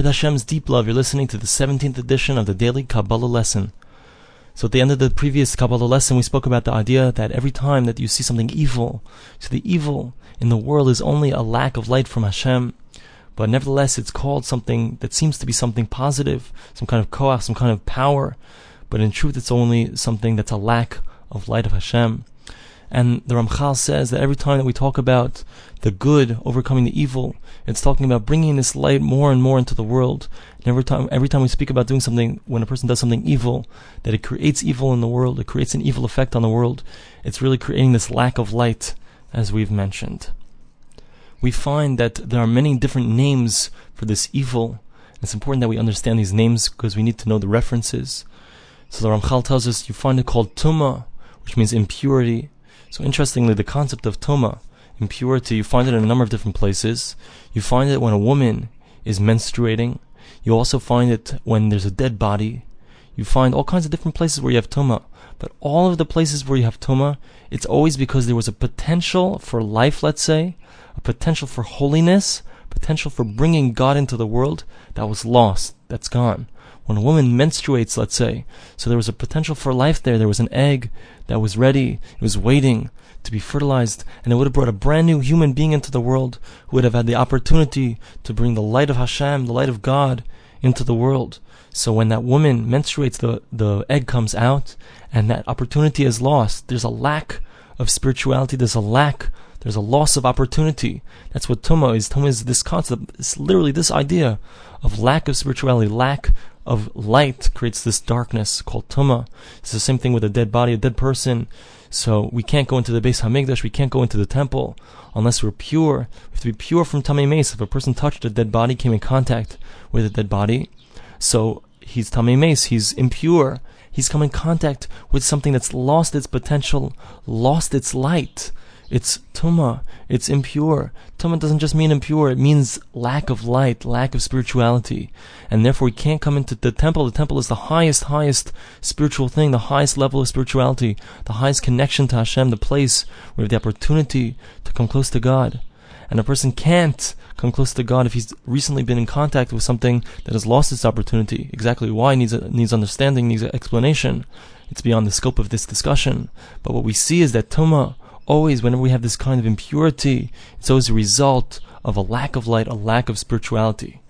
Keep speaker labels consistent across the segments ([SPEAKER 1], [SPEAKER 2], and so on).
[SPEAKER 1] with Hashem's deep love. You're listening to the 17th edition of the Daily Kabbalah Lesson. So at the end of the previous Kabbalah lesson, we spoke about the idea that every time that you see something evil, so the evil in the world is only a lack of light from Hashem, but nevertheless it's called something that seems to be something positive, some kind of koach, some kind of power, but in truth it's only something that's a lack of light of Hashem. And the Ramchal says that every time that we talk about the good overcoming the evil, it's talking about bringing this light more and more into the world. And every time, every time we speak about doing something, when a person does something evil, that it creates evil in the world, it creates an evil effect on the world. It's really creating this lack of light, as we've mentioned. We find that there are many different names for this evil. It's important that we understand these names because we need to know the references. So the Ramchal tells us you find it called tuma, which means impurity. So interestingly, the concept of tuma, impurity, you find it in a number of different places. You find it when a woman is menstruating. You also find it when there's a dead body. You find all kinds of different places where you have tuma. But all of the places where you have tuma, it's always because there was a potential for life, let's say, a potential for holiness, potential for bringing God into the world that was lost, that's gone. When a woman menstruates, let's say, so there was a potential for life there, there was an egg that was ready, it was waiting to be fertilized, and it would have brought a brand new human being into the world who would have had the opportunity to bring the light of Hashem, the light of God, into the world. So when that woman menstruates, the, the egg comes out, and that opportunity is lost. There's a lack of spirituality, there's a lack there's a loss of opportunity. That's what Tuma is. Tuma is this concept. It's literally this idea of lack of spirituality, lack of light creates this darkness called Tuma. It's the same thing with a dead body, a dead person. So we can't go into the Beis Hamikdash, we can't go into the temple unless we're pure. We have to be pure from Tamei Meis. If a person touched a dead body, came in contact with a dead body, so he's Tamei Meis, he's impure. He's come in contact with something that's lost its potential, lost its light. It's tuma. It's impure. Tuma doesn't just mean impure. It means lack of light, lack of spirituality. And therefore we can't come into the temple. The temple is the highest, highest spiritual thing, the highest level of spirituality, the highest connection to Hashem, the place where we have the opportunity to come close to God. And a person can't come close to God if he's recently been in contact with something that has lost its opportunity. Exactly why needs needs understanding, needs explanation. It's beyond the scope of this discussion. But what we see is that Tuma, always, whenever we have this kind of impurity, it's always a result of a lack of light, a lack of spirituality.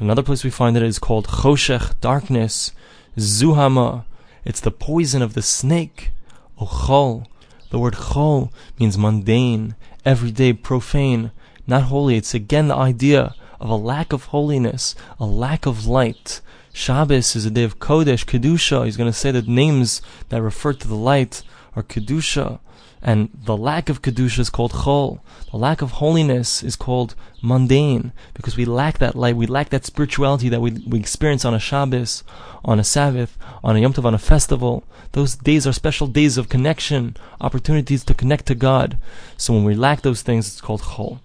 [SPEAKER 1] Another place we find that it is called choshech, darkness, zuhama. It's the poison of the snake. Ochol. The word chol means mundane, everyday, profane, not holy. It's again the idea of a lack of holiness, a lack of light. Shabbos is a day of Kodesh, Kedusha. He's going to say that names that refer to the light are Kedusha. And the lack of kedusha is called chol. The lack of holiness is called mundane because we lack that light. We lack that spirituality that we, we experience on a Shabbos, on a Sabbath, on a Yom Tov, on a festival. Those days are special days of connection, opportunities to connect to God. So when we lack those things, it's called chol.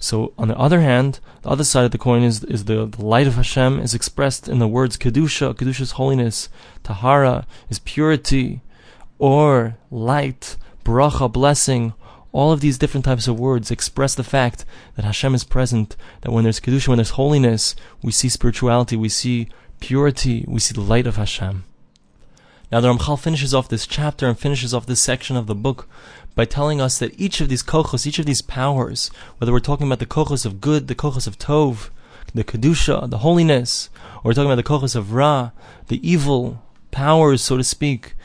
[SPEAKER 1] So on the other hand, the other side of the coin is is the, the light of Hashem is expressed in the words kedusha. Kedusha is holiness. Tahara is purity, or light bracha, blessing, all of these different types of words express the fact that Hashem is present, that when there's Kedusha, when there's holiness, we see spirituality, we see purity, we see the light of Hashem. Now the Ramchal finishes off this chapter and finishes off this section of the book by telling us that each of these kochos, each of these powers, whether we're talking about the kochos of good, the kochos of tov, the kedusha, the holiness, or we're talking about the kochos of ra, the evil powers, so to speak,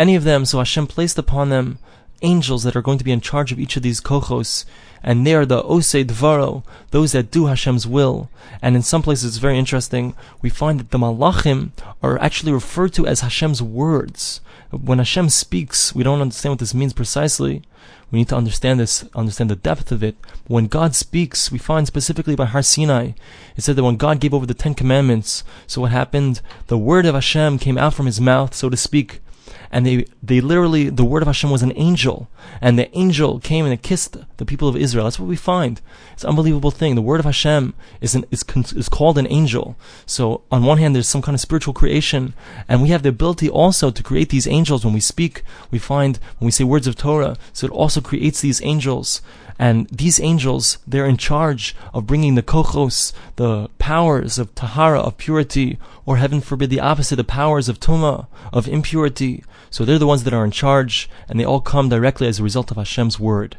[SPEAKER 1] any of them, so Hashem placed upon them angels that are going to be in charge of each of these kochos, and they are the osei dvaro, those that do Hashem's will. And in some places, it's very interesting. We find that the malachim are actually referred to as Hashem's words. When Hashem speaks, we don't understand what this means precisely. We need to understand this, understand the depth of it. When God speaks, we find specifically by Har Sinai, it said that when God gave over the Ten Commandments, so what happened? The word of Hashem came out from His mouth, so to speak and they they literally the word of Hashem was an angel, and the angel came and kissed the people of Israel. That's what we find. It's an unbelievable thing. The word of Hashem is an, is is called an angel. So on one hand, there's some kind of spiritual creation, and we have the ability also to create these angels when we speak. We find when we say words of Torah, so it also creates these angels. And these angels, they're in charge of bringing the kochos, the powers of tahara, of purity, or heaven forbid the opposite, the powers of tuma, of impurity. So they're the ones that are in charge, and they all come directly as a result of Hashem's word.